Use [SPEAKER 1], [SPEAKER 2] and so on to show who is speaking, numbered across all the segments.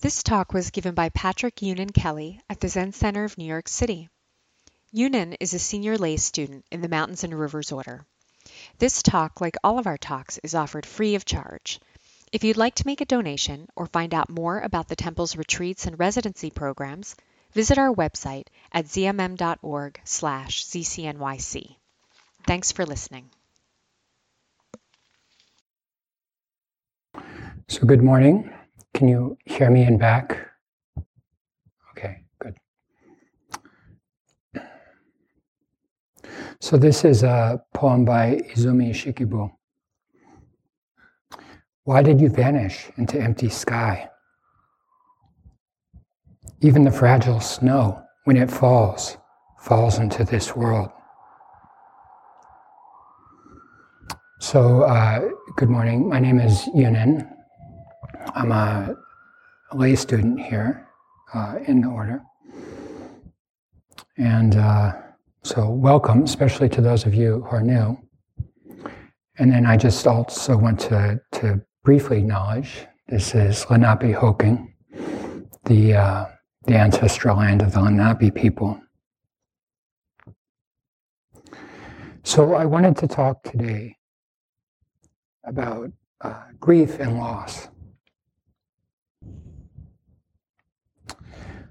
[SPEAKER 1] This talk was given by Patrick Yunen Kelly at the Zen Center of New York City. Yunen is a senior lay student in the Mountains and Rivers Order. This talk, like all of our talks, is offered free of charge. If you'd like to make a donation or find out more about the temple's retreats and residency programs, visit our website at zmm.org/zcnyc. Thanks for listening.
[SPEAKER 2] So, good morning. Can you hear me in back? Okay, good. So, this is a poem by Izumi Shikibu. Why did you vanish into empty sky? Even the fragile snow, when it falls, falls into this world. So, uh, good morning. My name is Yunen. I'm a lay student here uh, in the order. And uh, so, welcome, especially to those of you who are new. And then I just also want to, to briefly acknowledge this is Lenapehoking, the, uh, the ancestral land of the Lenape people. So, I wanted to talk today about uh, grief and loss.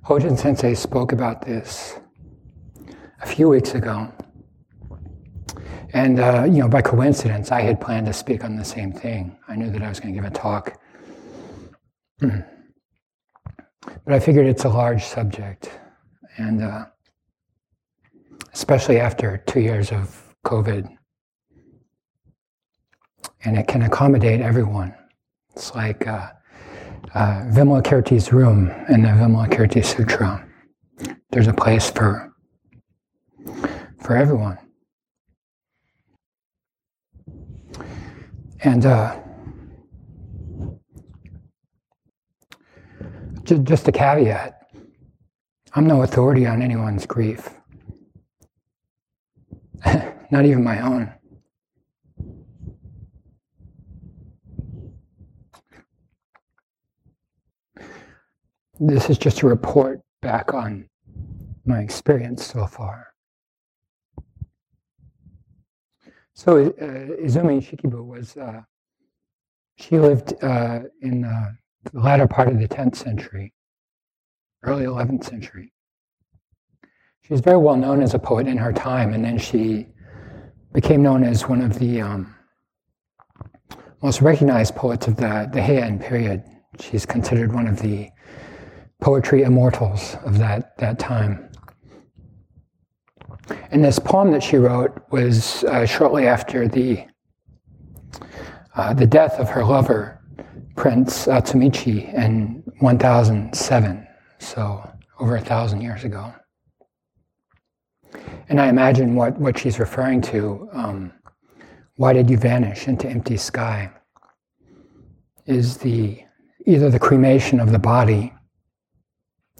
[SPEAKER 2] Hojin Sensei spoke about this a few weeks ago. And, uh, you know, by coincidence, I had planned to speak on the same thing. I knew that I was going to give a talk. but I figured it's a large subject. And uh, especially after two years of COVID. And it can accommodate everyone. It's like, uh, uh, Vimalakirti's room in the Vimalakirti Sutra. There's a place for for everyone. And uh, just, just a caveat I'm no authority on anyone's grief, not even my own. This is just a report back on my experience so far. So uh, Izumi Shikibu was, uh, she lived uh, in the latter part of the 10th century, early 11th century. She was very well known as a poet in her time, and then she became known as one of the um, most recognized poets of the, the Heian period. She's considered one of the poetry immortals of that, that time. And this poem that she wrote was uh, shortly after the, uh, the death of her lover, Prince Atsumichi, in 1007, so over a thousand years ago. And I imagine what, what she's referring to, um, why did you vanish into empty sky, is the either the cremation of the body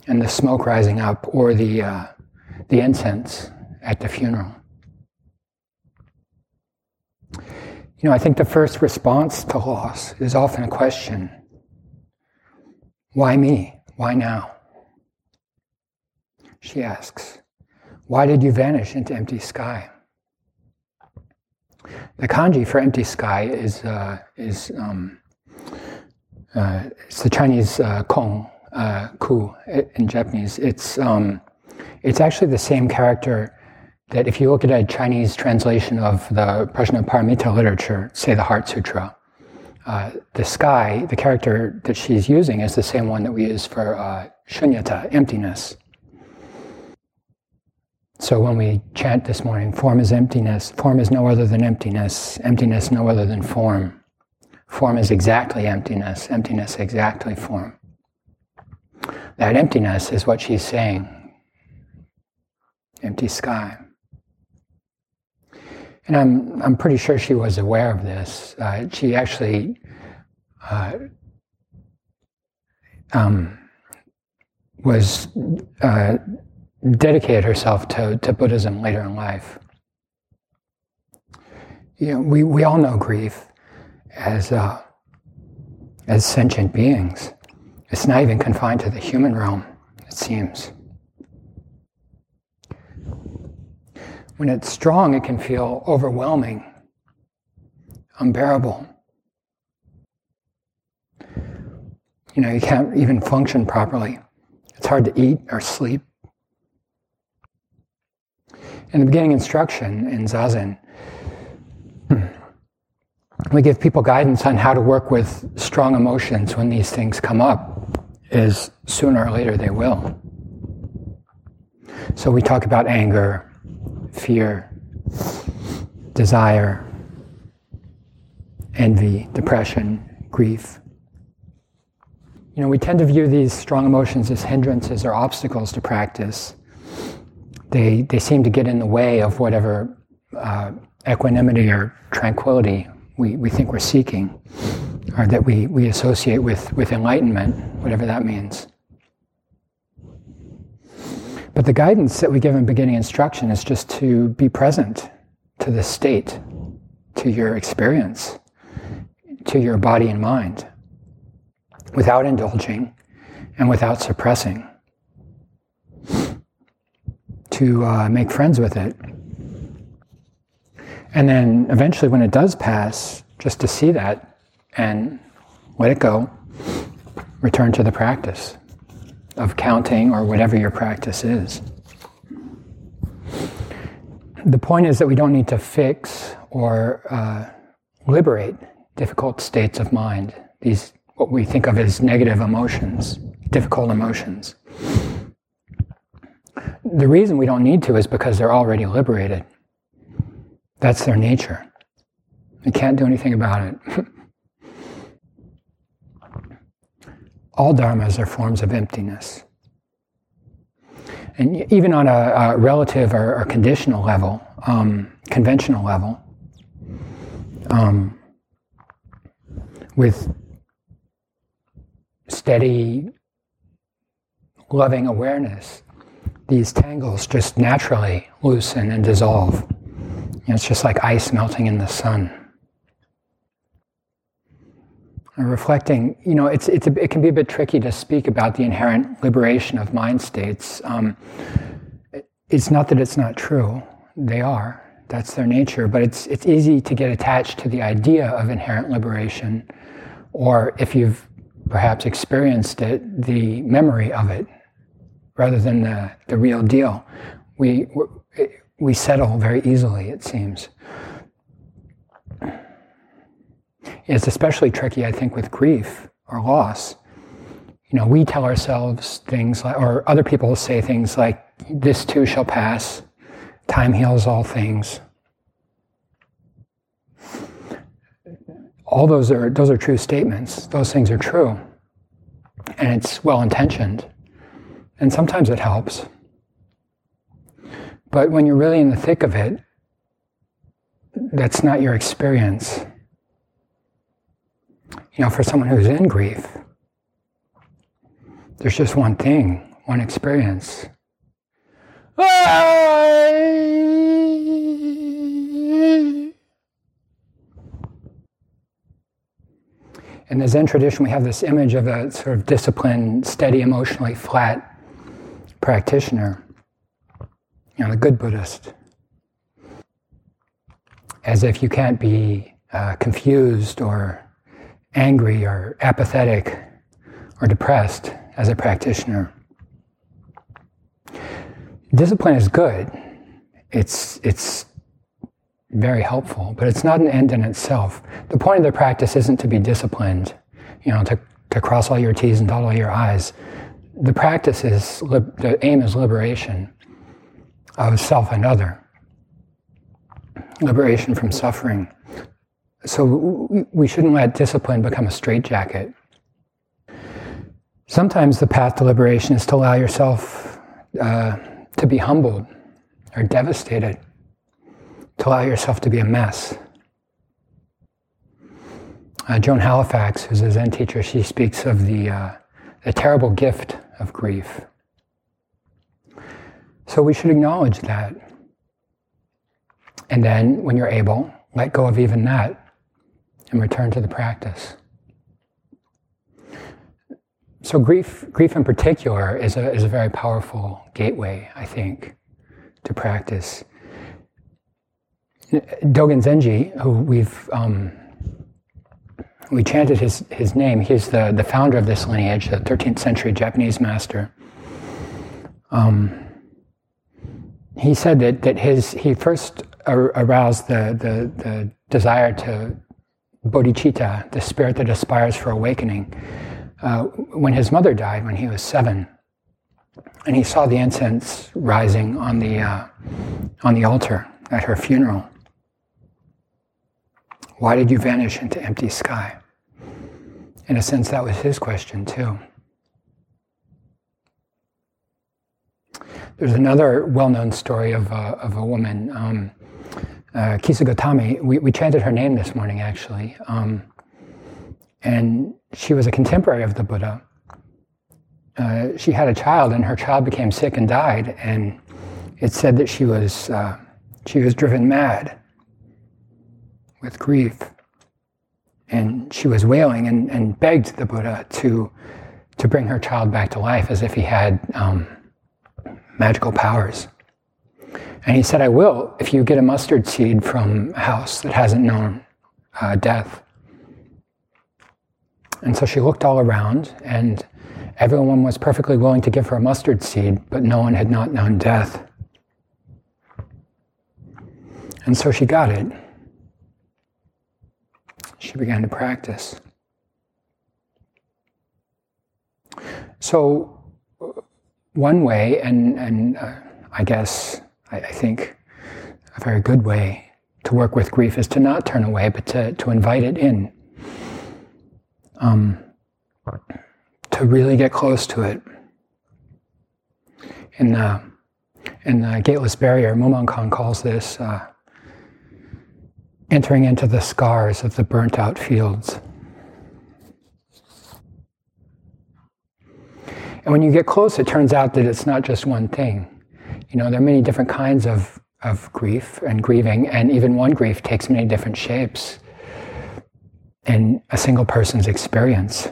[SPEAKER 2] and the smoke rising up or the, uh, the incense at the funeral. You know, I think the first response to loss is often a question Why me? Why now? She asks, Why did you vanish into empty sky? The kanji for empty sky is, uh, is um, uh, it's the Chinese uh, kong, uh, ku in Japanese. It's um, it's actually the same character that if you look at a Chinese translation of the Prajnaparamita literature, say the Heart Sutra, uh, the sky, the character that she's using is the same one that we use for uh, shunyata, emptiness. So when we chant this morning, form is emptiness, form is no other than emptiness, emptiness no other than form. Form is exactly emptiness, emptiness exactly form. That emptiness is what she's saying. Empty sky. And I'm, I'm pretty sure she was aware of this. Uh, she actually uh, um, was uh, dedicated herself to, to Buddhism later in life. You know, we, we all know grief as, uh, as sentient beings It's not even confined to the human realm, it seems. When it's strong, it can feel overwhelming, unbearable. You know, you can't even function properly. It's hard to eat or sleep. In the beginning instruction in Zazen, hmm, we give people guidance on how to work with strong emotions when these things come up, is sooner or later they will. So we talk about anger, fear, desire, envy, depression, grief. You know, we tend to view these strong emotions as hindrances or obstacles to practice. They, they seem to get in the way of whatever uh, equanimity or tranquility we, we think we're seeking, or that we, we associate with, with enlightenment, whatever that means. But the guidance that we give in beginning instruction is just to be present to the state, to your experience, to your body and mind, without indulging and without suppressing. To uh, make friends with it. And then eventually, when it does pass, just to see that and let it go, return to the practice of counting or whatever your practice is. The point is that we don't need to fix or uh, liberate difficult states of mind, these what we think of as negative emotions, difficult emotions. The reason we don't need to is because they're already liberated. That's their nature. We can't do anything about it. All dharmas are forms of emptiness. And even on a, a relative or, or, conditional level, um, conventional level, um, with steady, loving awareness, these tangles just naturally loosen and dissolve. it's just like ice melting in the sun reflecting, you know, it's, it's a, it can be a bit tricky to speak about the inherent liberation of mind states. Um, it's not that it's not true; they are. That's their nature. But it's it's easy to get attached to the idea of inherent liberation, or if you've perhaps experienced it, the memory of it, rather than the the real deal. We we settle very easily. It seems. It's especially tricky, I think, with grief or loss. You know, we tell ourselves things like, or other people say things like, this too shall pass, time heals all things. All those are, those are true statements. Those things are true. And it's well intentioned. And sometimes it helps. But when you're really in the thick of it, that's not your experience you know, for someone who's in grief, there's just one thing, one experience. In the Zen tradition, we have this image of a sort of disciplined, steady, emotionally flat practitioner, you know, the good Buddhist. As if you can't be uh, confused or angry or apathetic or depressed as a practitioner. Discipline is good. It's, it's very helpful, but it's not an end in itself. The point of the practice isn't to be disciplined, you know, to, to cross all your T's and dot all your I's. The practice is, the aim is liberation of self and other, liberation from suffering so we shouldn't let discipline become a straitjacket. Sometimes the path to liberation is to allow yourself uh, to be humbled or devastated, to allow yourself to be a mess. Uh, Joan Halifax, who's a Zen teacher, she speaks of the, uh, the terrible gift of grief. So we should acknowledge that. And then, when you're able, let go of even that and return to the practice. so grief, grief in particular, is a, is a very powerful gateway, I think, to practice. Dogen Zenji, who we've um, we chanted his, his name. He's the, the founder of this lineage, the 13th century Japanese master. Um, he said that, that his, he first aroused the, the, the desire to bodhicitta, the spirit that aspires for awakening, uh, when his mother died when he was seven. And he saw the incense rising on the, uh, on the altar at her funeral. Why did you vanish into empty sky? In a sense, that was his question too. There's another well known story of a, of a woman, um, uh, Kisa Gotami. We, we, chanted her name this morning, actually. Um, and she was a contemporary of the Buddha. Uh, she had a child, and her child became sick and died. And it said that she was, uh, she was driven mad with grief. And she was wailing and, and begged the Buddha to, to bring her child back to life as if he had um, magical powers. And he said, I will if you get a mustard seed from a house that hasn't known uh, death. And so she looked all around, and everyone was perfectly willing to give her a mustard seed, but no one had not known death. And so she got it she began to practice. So, one way, and, and uh, I guess I, I, think a very good way to work with grief is to not turn away, but to, to invite it in. Um, to really get close to it. In the, in the Gateless Barrier, Mumonkan calls this uh, entering into the scars of the burnt out fields. And when you get close, it turns out that it's not just one thing. You know, there are many different kinds of, of grief and grieving, and even one grief takes many different shapes in a single person's experience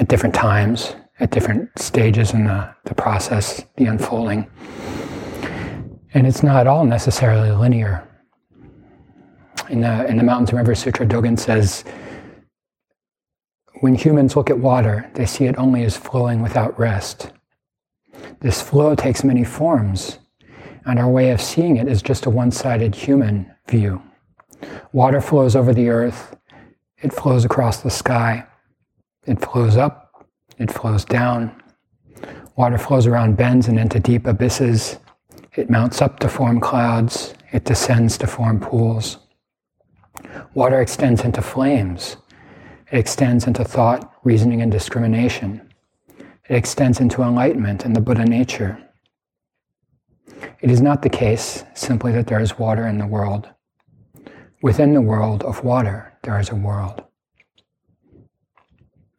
[SPEAKER 2] at different times, at different stages in the, the process, the unfolding. And it's not all necessarily linear in the, in the Mountains and Rivers Sutra, Dogen says, when humans look at water, they see it only as flowing without rest. This flow takes many forms, and our way of seeing it is just a one sided human view. Water flows over the earth, it flows across the sky, it flows up, it flows down. Water flows around bends and into deep abysses. It mounts up to form clouds, it descends to form pools. Water extends into flames. It extends into thought, reasoning, and discrimination. It extends into enlightenment and the Buddha nature. It is not the case simply that there is water in the world. Within the world of water, there is a world.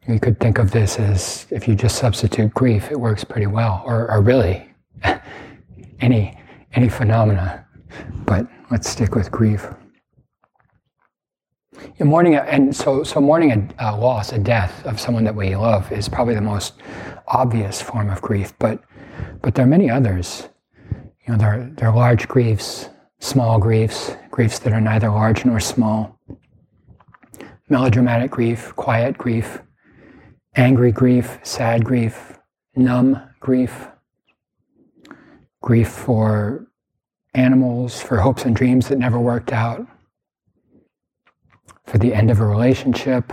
[SPEAKER 2] You could think of this as if you just substitute grief, it works pretty well, or, or really any, any phenomena. But let's stick with grief. In mourning, and so, so mourning a, a, loss, a death of someone that we love is probably the most obvious form of grief, but, but there are many others. You know, there, there are large griefs, small griefs, griefs that are neither large nor small, melodramatic grief, quiet grief, angry grief, sad grief, numb grief, grief for animals, for hopes and dreams that never worked out, for the end of a relationship,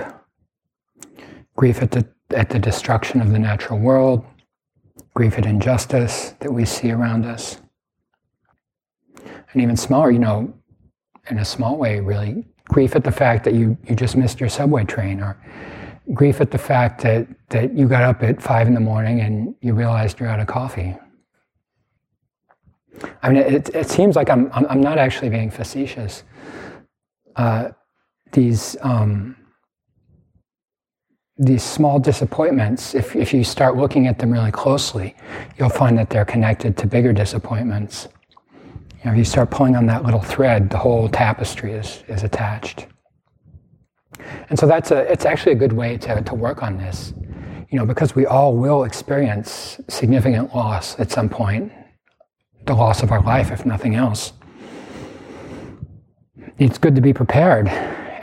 [SPEAKER 2] grief at the, at the destruction of the natural world, grief at injustice that we see around us. And even smaller, you know, in a small way, really, grief at the fact that you, you just missed your subway train, or grief at the fact that, that you got up at five in the morning and you realized you're out of coffee. I mean, it, it seems like I'm, I'm, not actually being facetious. Uh, these um, these small disappointments, if, if you start looking at them really closely, you'll find that they're connected to bigger disappointments. You know, if you start pulling on that little thread, the whole tapestry is, is attached. And so that's a, it's actually a good way to, to work on this. you know, because we all will experience significant loss at some point, the loss of our life, if nothing else. It's good to be prepared.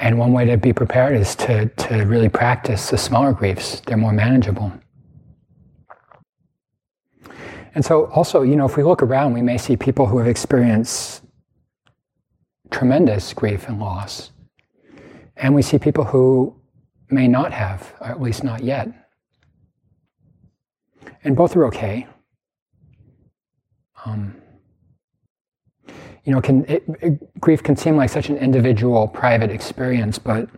[SPEAKER 2] And one way to be prepared is to, to really practice the smaller griefs. They're more manageable. And so, also, you know, if we look around, we may see people who have experienced tremendous grief and loss. And we see people who may not have, or at least not yet. And both are okay. Um, you know, can, it, it, grief can seem like such an individual, private experience, but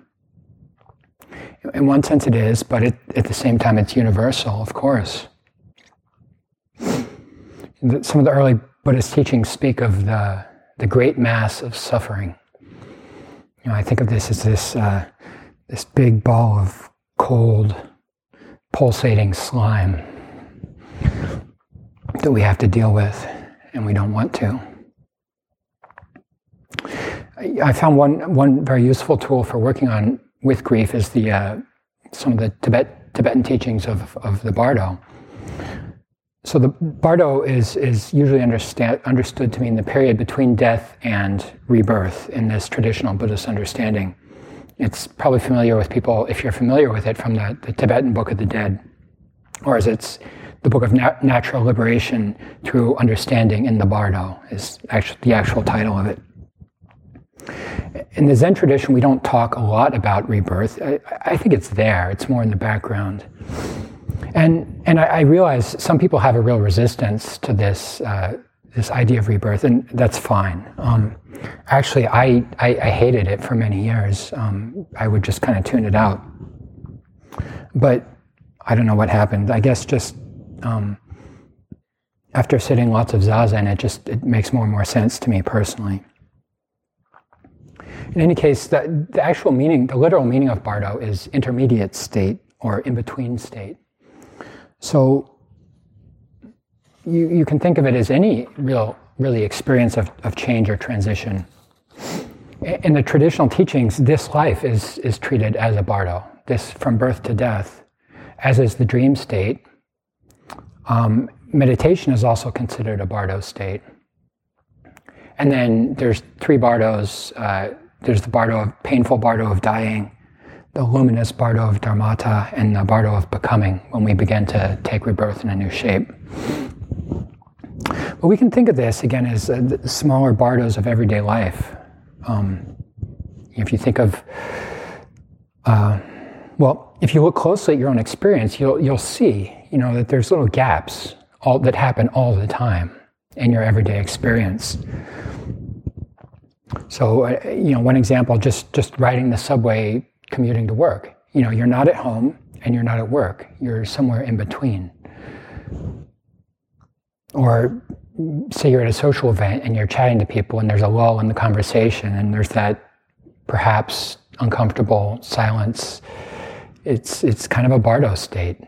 [SPEAKER 2] in one sense it is, but it, at the same time it's universal, of course. Some of the early Buddhist teachings speak of the, the great mass of suffering. You know, I think of this as this, uh, this big ball of cold, pulsating slime that we have to deal with and we don't want to. I found one, one very useful tool for working on with grief is the, uh, some of the Tibet, Tibetan teachings of, of the Bardo. So the Bardo is, is usually understand, understood to mean the period between death and rebirth in this traditional Buddhist understanding. It's probably familiar with people, if you're familiar with it, from the, the Tibetan Book of the Dead, or as it's the Book of Na- Natural Liberation through Understanding in the Bardo, is actually the actual title of it. In the Zen tradition, we don't talk a lot about rebirth. I, I think it's there, it's more in the background. And, and I, I realize some people have a real resistance to this, uh, this idea of rebirth, and that's fine. Um, actually, I, I, I, hated it for many years. Um, I would just kind of tune it out. But I don't know what happened. I guess just um, after sitting lots of zazen, it just it makes more and more sense to me personally. In any case, the, the actual meaning, the literal meaning of bardo is intermediate state or in between state. So you, you can think of it as any real, really experience of, of change or transition. In the traditional teachings, this life is, is treated as a bardo, this from birth to death, as is the dream state. Um, meditation is also considered a bardo state. And then there's three bardos uh, there's the bardo of painful bardo of dying, the luminous bardo of dharmata, and the bardo of becoming when we begin to take rebirth in a new shape. But we can think of this again as uh, smaller bardos of everyday life. Um, if you think of, uh, well, if you look closely at your own experience, you'll you'll see, you know, that there's little gaps all, that happen all the time in your everyday experience. So, uh, you know, one example, just just riding the subway, commuting to work. You know, you're not at home and you're not at work. You're somewhere in between. Or say you're at a social event and you're chatting to people and there's a lull in the conversation and there's that perhaps uncomfortable silence. It's it's kind of a bardo state.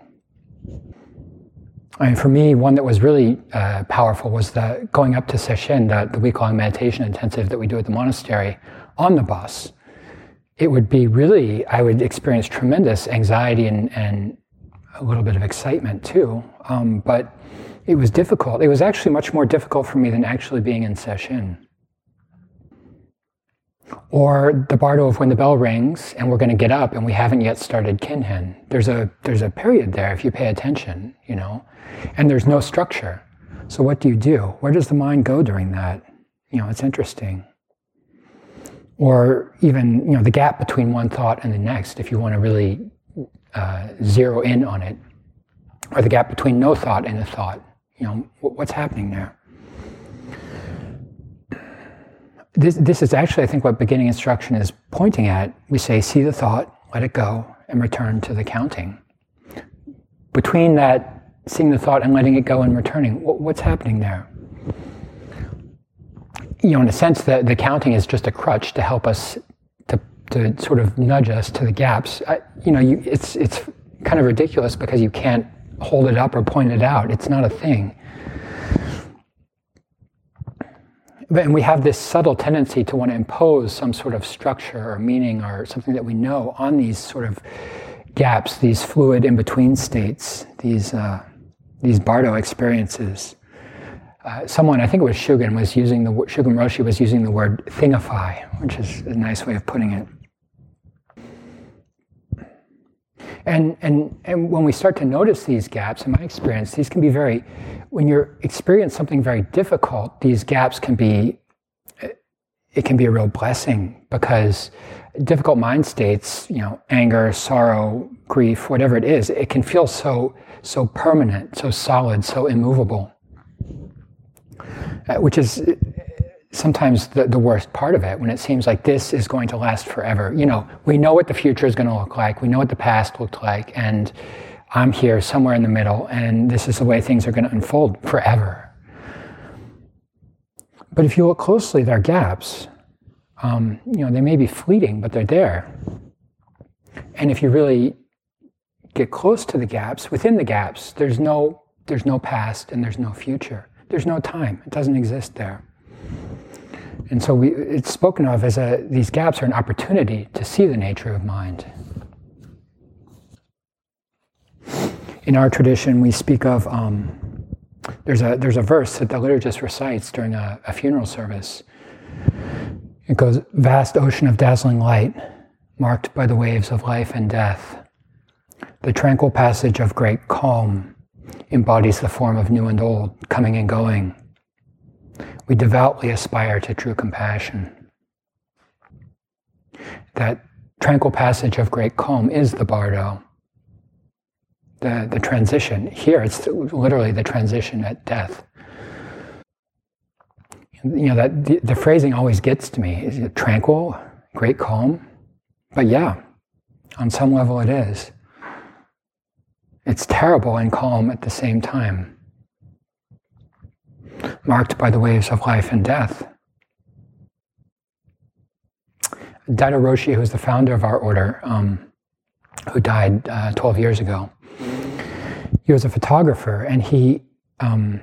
[SPEAKER 2] I mean, for me, one that was really uh, powerful was the going up to Sesshin, the, the week-long meditation intensive that we do at the monastery, on the bus. It would be really, I would experience tremendous anxiety and, and a little bit of excitement too. Um, but it was difficult. It was actually much more difficult for me than actually being in Sesshin. Or the bardo of when the bell rings and we're going to get up and we haven't yet started kinhin. There's a there's a period there if you pay attention, you know, and there's no structure. So what do you do? Where does the mind go during that? You know, it's interesting. Or even you know the gap between one thought and the next, if you want to really uh, zero in on it, or the gap between no thought and a thought. You know, what's happening there? This, this is actually, I think, what beginning instruction is pointing at. We say, see the thought, let it go, and return to the counting. Between that, seeing the thought and letting it go and returning, what's happening there? You know, in a sense, the, the counting is just a crutch to help us to, to sort of nudge us to the gaps. I, you know, you, it's, it's kind of ridiculous because you can't hold it up or point it out. It's not a thing. And we have this subtle tendency to want to impose some sort of structure or meaning or something that we know on these sort of gaps, these fluid in between states, these, uh, these Bardo experiences. Uh, someone, I think it was Shugen, was using the Shugen Roshi was using the word thingify, which is a nice way of putting it. And, and, and when we start to notice these gaps, in my experience, these can be very, when you're experiencing something very difficult, these gaps can be, it can be a real blessing because difficult mind states, you know, anger, sorrow, grief, whatever it is, it can feel so, so permanent, so solid, so immovable, uh, which is sometimes the, the worst part of it when it seems like this is going to last forever. You know, we know what the future is going to look like. We know what the past looked like. And I'm here somewhere in the middle, and this is the way things are going to unfold forever. But if you look closely, there are gaps. Um, you know, they may be fleeting, but they're there. And if you really get close to the gaps, within the gaps, there's no, there's no past and there's no future. There's no time. It doesn't exist there. And so we, it's spoken of as a, these gaps are an opportunity to see the nature of mind. In our tradition, we speak of um, there's a there's a verse that the liturgist recites during a, a funeral service. It goes, "Vast ocean of dazzling light, marked by the waves of life and death. The tranquil passage of great calm embodies the form of new and old, coming and going." We devoutly aspire to true compassion. That tranquil passage of great calm is the bardo. The, the transition. Here, it's literally the transition at death. You know, that the, the phrasing always gets to me. Is it tranquil, great calm? But yeah, on some level it is. It's terrible and calm at the same time marked by the waves of life and death. Daido Roshi, who's the founder of our order, um, who died uh, 12 years ago, he was a photographer, and he, um,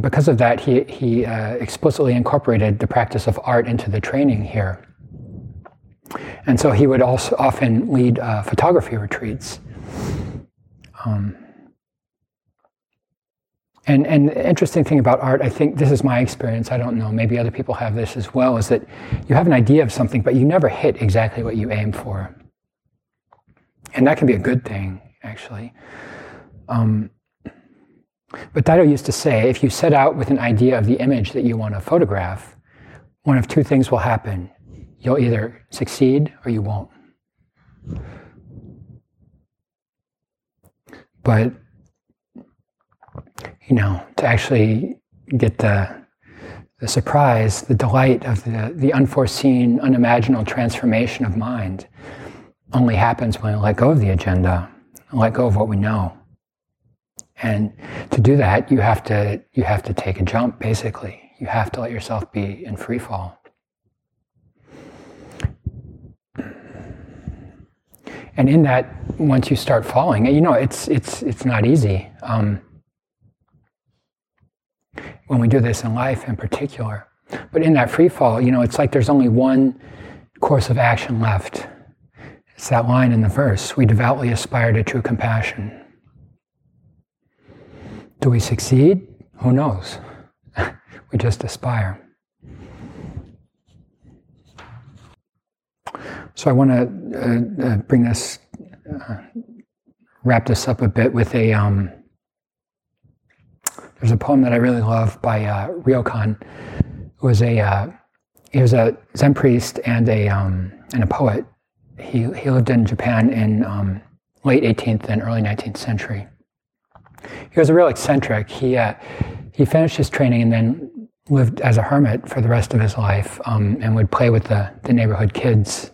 [SPEAKER 2] because of that, he, he uh, explicitly incorporated the practice of art into the training here. And so he would also often lead uh, photography retreats. Um, and, and the interesting thing about art, I think this is my experience, I don't know, maybe other people have this as well, is that you have an idea of something, but you never hit exactly what you aim for. And that can be a good thing, actually. Um, but Daido used to say if you set out with an idea of the image that you want to photograph, one of two things will happen. You'll either succeed or you won't. But you know, to actually get the the surprise, the delight of the, the unforeseen, unimaginable transformation of mind only happens when we let go of the agenda, let go of what we know. And to do that, you have to you have to take a jump, basically. You have to let yourself be in free fall. And in that, once you start falling, you know, it's it's it's not easy. Um, when we do this in life in particular. But in that free fall, you know, it's like there's only one course of action left. It's that line in the verse we devoutly aspire to true compassion. Do we succeed? Who knows? we just aspire. So I want to uh, uh, bring this, uh, wrap this up a bit with a um, there's a poem that I really love by uh, Ryokan, was a uh, he was a Zen priest and a um, and a poet. He he lived in Japan in um, late 18th and early 19th century. He was a real eccentric. He uh, he finished his training and then lived as a hermit for the rest of his life um, and would play with the, the neighborhood kids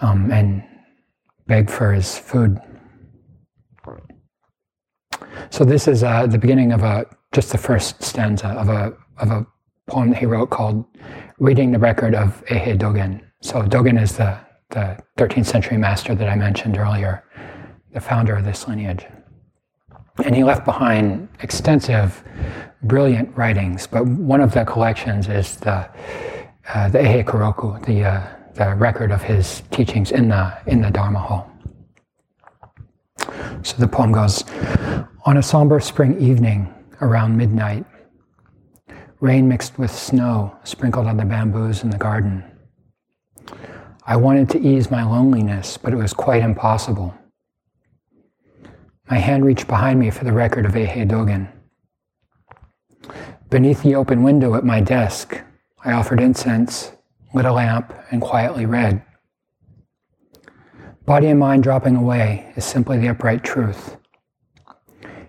[SPEAKER 2] um, and beg for his food. So this is uh, the beginning of a just the first stanza of a of a poem that he wrote called "Reading the Record of Eihei Dogen." So Dogen is the the 13th century master that I mentioned earlier, the founder of this lineage, and he left behind extensive, brilliant writings. But one of the collections is the uh, the Eihei Koroku, the uh, the record of his teachings in the in the Dharma hall. So the poem goes On a somber spring evening around midnight, rain mixed with snow sprinkled on the bamboos in the garden. I wanted to ease my loneliness, but it was quite impossible. My hand reached behind me for the record of Eihei Dogen. Beneath the open window at my desk, I offered incense, lit a lamp, and quietly read. Body and mind dropping away is simply the upright truth.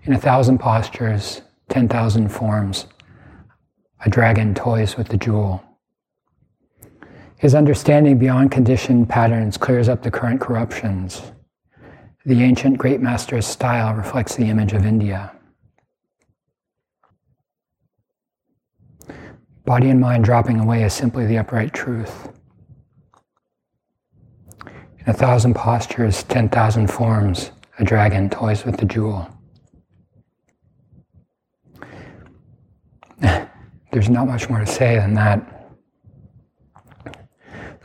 [SPEAKER 2] In a thousand postures, ten thousand forms, a dragon toys with the jewel. His understanding beyond conditioned patterns clears up the current corruptions. The ancient great master's style reflects the image of India. Body and mind dropping away is simply the upright truth. In a thousand postures, ten thousand forms, a dragon toys with the jewel. There's not much more to say than that.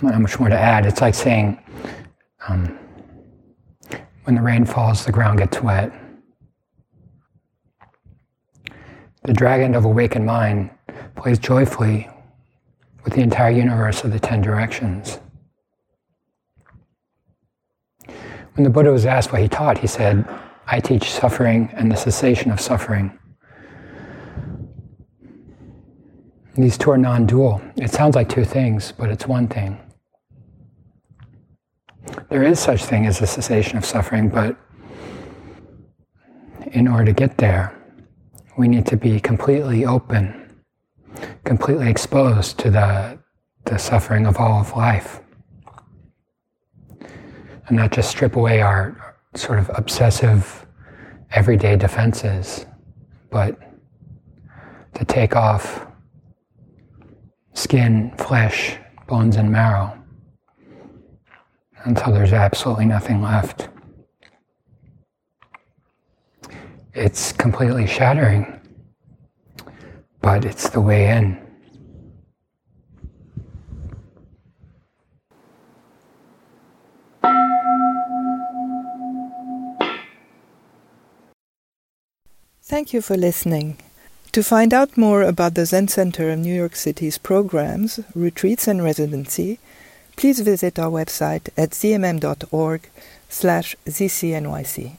[SPEAKER 2] Not much more to add. It's like saying, um, when the rain falls, the ground gets wet. The dragon of awakened mind plays joyfully with the entire universe of the ten directions. When the Buddha was asked what he taught, he said, I teach suffering and the cessation of suffering. These two are non dual. It sounds like two things, but it's one thing. There is such thing as a cessation of suffering, but in order to get there, we need to be completely open, completely exposed to the, the suffering of all of life and not just strip away our sort of obsessive everyday defenses, but to take off skin, flesh, bones, and marrow until there's absolutely nothing left. It's completely shattering, but it's the way in.
[SPEAKER 3] Thank you for listening. To find out more about the Zen Center of New York City's programs, retreats, and residency, please visit our website at zmm.org slash zcnyc.